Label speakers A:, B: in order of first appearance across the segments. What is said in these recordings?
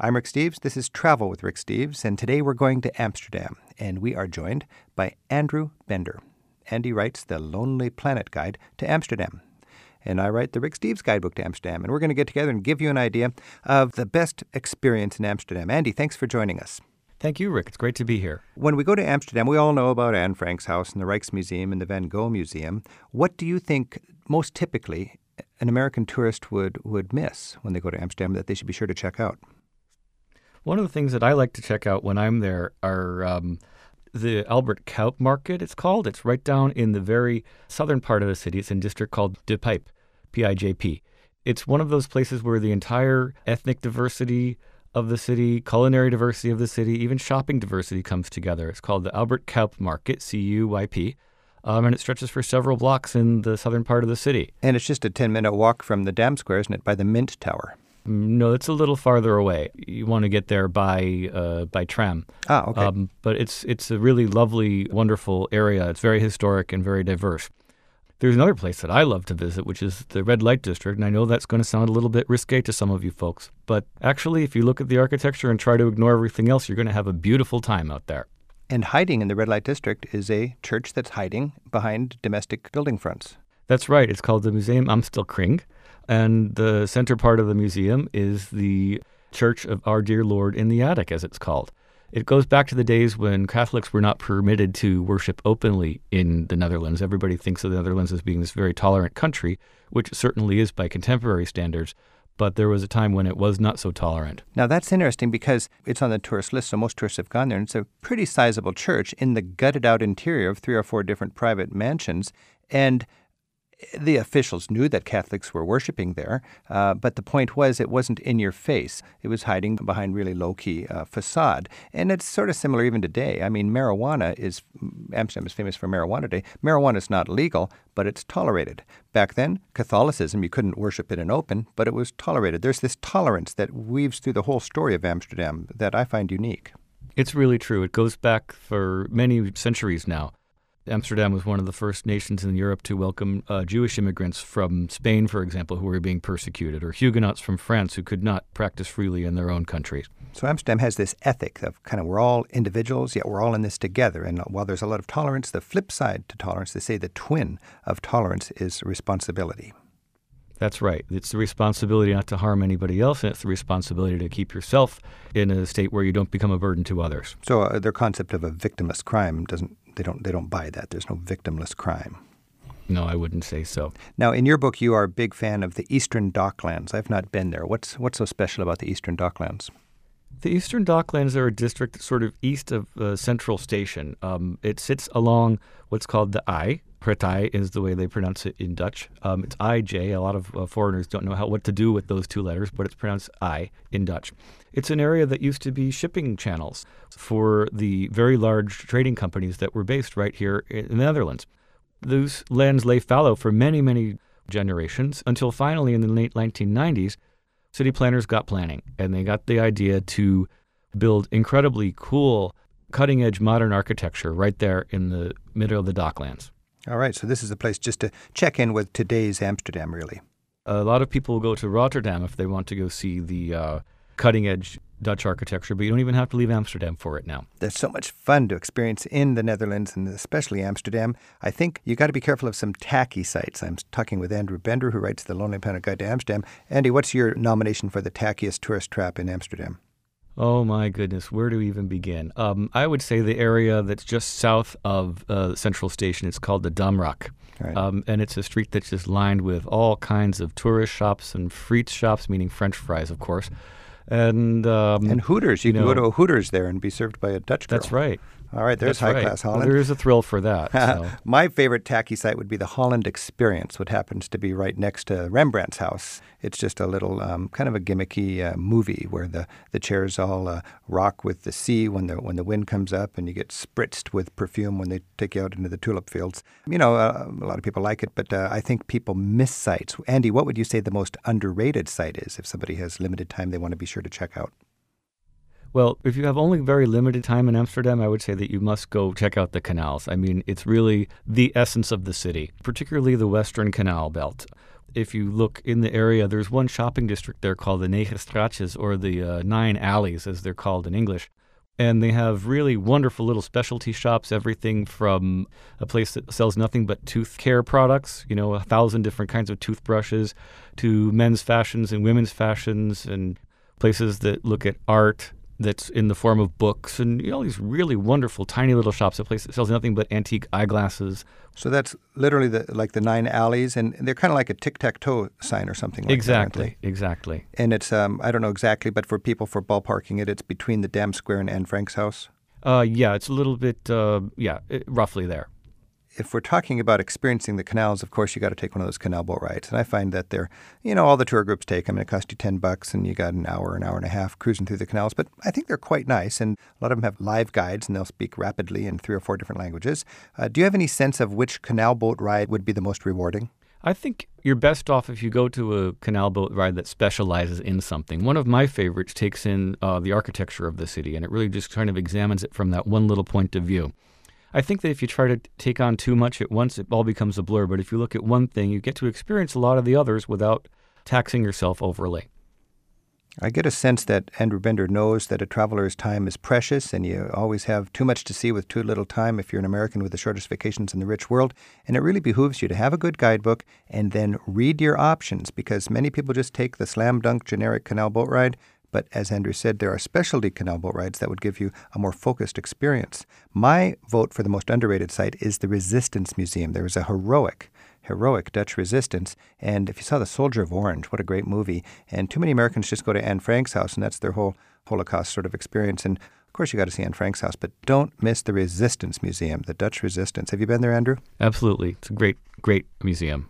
A: I'm Rick Steves. This is Travel with Rick Steves, and today we're going to Amsterdam, and we are joined by Andrew Bender. Andy writes the Lonely Planet Guide to Amsterdam. And I write the Rick Steves Guidebook to Amsterdam. And we're going to get together and give you an idea of the best experience in Amsterdam. Andy, thanks for joining us.
B: Thank you, Rick. It's great to be here.
A: When we go to Amsterdam, we all know about Anne Frank's house and the Rijksmuseum and the Van Gogh Museum. What do you think most typically an American tourist would, would miss when they go to Amsterdam that they should be sure to check out?
B: One of the things that I like to check out when I'm there are um, the Albert Cuyp Market, it's called. It's right down in the very southern part of the city. It's in a district called De Pijp, P I J P. It's one of those places where the entire ethnic diversity of the city, culinary diversity of the city, even shopping diversity comes together. It's called the Albert Cuyp Market, C U Y P. Um, and it stretches for several blocks in the southern part of the city.
A: And it's just a 10 minute walk from the Dam Square, isn't it, by the Mint Tower?
B: No, it's a little farther away. You want to get there by uh, by tram.
A: Ah, okay. Um,
B: but it's it's a really lovely, wonderful area. It's very historic and very diverse. There's another place that I love to visit, which is the Red Light District, and I know that's going to sound a little bit risque to some of you folks, but actually, if you look at the architecture and try to ignore everything else, you're going to have a beautiful time out there.
A: And hiding in the Red Light District is a church that's hiding behind domestic building fronts.
B: That's right. It's called the Museum Amstelkring. And the center part of the museum is the Church of Our Dear Lord in the Attic, as it's called. It goes back to the days when Catholics were not permitted to worship openly in the Netherlands. Everybody thinks of the Netherlands as being this very tolerant country, which certainly is by contemporary standards. But there was a time when it was not so tolerant.
A: Now, that's interesting because it's on the tourist list, so most tourists have gone there. And it's a pretty sizable church in the gutted out interior of three or four different private mansions. And the officials knew that Catholics were worshiping there, uh, but the point was it wasn't in your face. It was hiding behind really low key uh, facade. And it's sort of similar even today. I mean, marijuana is, Amsterdam is famous for marijuana day. Marijuana is not legal, but it's tolerated. Back then, Catholicism, you couldn't worship it in open, but it was tolerated. There's this tolerance that weaves through the whole story of Amsterdam that I find unique.
B: It's really true. It goes back for many centuries now. Amsterdam was one of the first nations in Europe to welcome uh, Jewish immigrants from Spain, for example, who were being persecuted, or Huguenots from France who could not practice freely in their own countries.
A: So Amsterdam has this ethic of kind of we're all individuals, yet we're all in this together. And while there's a lot of tolerance, the flip side to tolerance, they say the twin of tolerance is responsibility.
B: That's right. It's the responsibility not to harm anybody else, and it's the responsibility to keep yourself in a state where you don't become a burden to others.
A: So uh, their concept of a victimless crime doesn't they don't they don't buy that. There's no victimless crime.
B: No, I wouldn't say so.
A: Now, in your book, you are a big fan of the Eastern Docklands. I've not been there. What's what's so special about the Eastern Docklands?
B: The Eastern Docklands are a district sort of east of uh, Central Station. Um, it sits along what's called the I. Partij is the way they pronounce it in Dutch. Um, it's IJ. A lot of uh, foreigners don't know how what to do with those two letters, but it's pronounced I in Dutch. It's an area that used to be shipping channels for the very large trading companies that were based right here in the Netherlands. Those lands lay fallow for many, many generations until finally in the late 1990s, city planners got planning and they got the idea to build incredibly cool, cutting edge modern architecture right there in the middle of the docklands.
A: All right, so this is a place just to check in with today's Amsterdam, really.
B: A lot of people go to Rotterdam if they want to go see the uh, cutting edge Dutch architecture, but you don't even have to leave Amsterdam for it now.
A: There's so much fun to experience in the Netherlands and especially Amsterdam. I think you got to be careful of some tacky sites. I'm talking with Andrew Bender, who writes the Lonely Planet Guide to Amsterdam. Andy, what's your nomination for the tackiest tourist trap in Amsterdam?
B: Oh my goodness, where do we even begin? Um, I would say the area that's just south of uh, Central Station. It's called the Damrak. Right. Um, and it's a street that's just lined with all kinds of tourist shops and frites shops, meaning French fries, of course and um,
A: and Hooters. You, you can know, go to a Hooters there and be served by a Dutch girl.
B: That's right.
A: All right, there's
B: That's
A: high
B: right.
A: class Holland.
B: Well, there is a thrill for that. So.
A: My favorite tacky site would be the Holland Experience, which happens to be right next to Rembrandt's house. It's just a little um, kind of a gimmicky uh, movie where the, the chairs all uh, rock with the sea when the when the wind comes up, and you get spritzed with perfume when they take you out into the tulip fields. You know, uh, a lot of people like it, but uh, I think people miss sites. Andy, what would you say the most underrated site is if somebody has limited time they want to be sure to check out?
B: Well, if you have only very limited time in Amsterdam, I would say that you must go check out the canals. I mean, it's really the essence of the city, particularly the Western Canal Belt. If you look in the area, there's one shopping district there called the Negenstraatjes or the uh, Nine Alleys, as they're called in English. And they have really wonderful little specialty shops, everything from a place that sells nothing but tooth care products, you know, a thousand different kinds of toothbrushes, to men's fashions and women's fashions, and places that look at art that's in the form of books and you know, all these really wonderful tiny little shops. A place that sells nothing but antique eyeglasses.
A: So that's literally the, like the nine alleys, and they're kind of like a tic tac toe sign or something like
B: exactly,
A: that.
B: Exactly, exactly.
A: And it's um, I don't know exactly, but for people for ballparking it, it's between the Dam Square and Anne Frank's house.
B: Uh, yeah, it's a little bit, uh, yeah, it, roughly there
A: if we're talking about experiencing the canals, of course, you got to take one of those canal boat rides. And I find that they're, you know, all the tour groups take them, and it costs you 10 bucks, and you got an hour, an hour and a half cruising through the canals. But I think they're quite nice, and a lot of them have live guides, and they'll speak rapidly in three or four different languages. Uh, do you have any sense of which canal boat ride would be the most rewarding?
B: I think you're best off if you go to a canal boat ride that specializes in something. One of my favorites takes in uh, the architecture of the city, and it really just kind of examines it from that one little point of view. I think that if you try to take on too much at once, it all becomes a blur. But if you look at one thing, you get to experience a lot of the others without taxing yourself overly.
A: I get a sense that Andrew Bender knows that a traveler's time is precious and you always have too much to see with too little time if you're an American with the shortest vacations in the rich world. And it really behooves you to have a good guidebook and then read your options because many people just take the slam dunk generic canal boat ride but as Andrew said, there are specialty canal boat rides that would give you a more focused experience. My vote for the most underrated site is the Resistance Museum. There was a heroic, heroic Dutch resistance. And if you saw The Soldier of Orange, what a great movie. And too many Americans just go to Anne Frank's house, and that's their whole Holocaust sort of experience. And of course, you got to see Anne Frank's house, but don't miss the Resistance Museum, the Dutch Resistance. Have you been there, Andrew?
B: Absolutely. It's a great, great museum.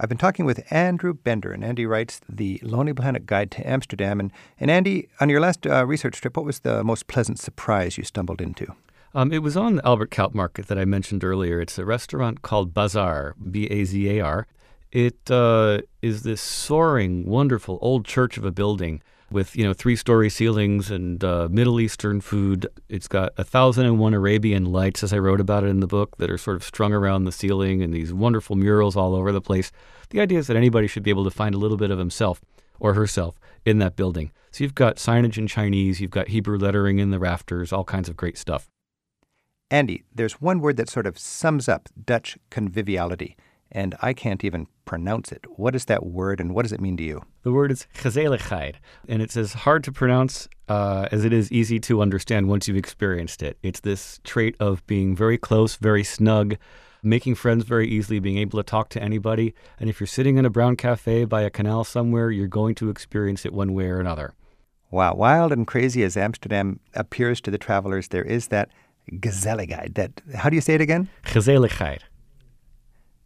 A: I've been talking with Andrew Bender, and Andy writes the Lonely Planet Guide to Amsterdam. And, and Andy, on your last uh, research trip, what was the most pleasant surprise you stumbled into?
B: Um, it was on the Albert Cuyp Market that I mentioned earlier. It's a restaurant called Bazar, B A Z A R. It uh, is this soaring, wonderful old church of a building with you know three story ceilings and uh, Middle Eastern food. It's got a thousand and one Arabian lights, as I wrote about it in the book, that are sort of strung around the ceiling and these wonderful murals all over the place. The idea is that anybody should be able to find a little bit of himself or herself in that building. So you've got signage in Chinese, you've got Hebrew lettering in the rafters, all kinds of great stuff.
A: Andy, there's one word that sort of sums up Dutch conviviality and I can't even pronounce it. What is that word and what does it mean to you?
B: The word is gezelligheid, and it's as hard to pronounce uh, as it is easy to understand once you've experienced it. It's this trait of being very close, very snug, making friends very easily, being able to talk to anybody. And if you're sitting in a brown cafe by a canal somewhere, you're going to experience it one way or another.
A: Wow, wild and crazy as Amsterdam appears to the travelers, there is that gezelligheid. That how do you say it again?
B: Gezelligheid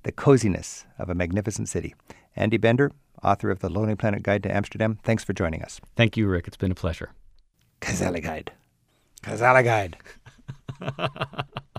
A: the coziness of a magnificent city. Andy Bender, author of The Lonely Planet Guide to Amsterdam, thanks for joining us.
B: Thank you, Rick. It's been a pleasure.
A: Gezelligheid. Gezelligheid.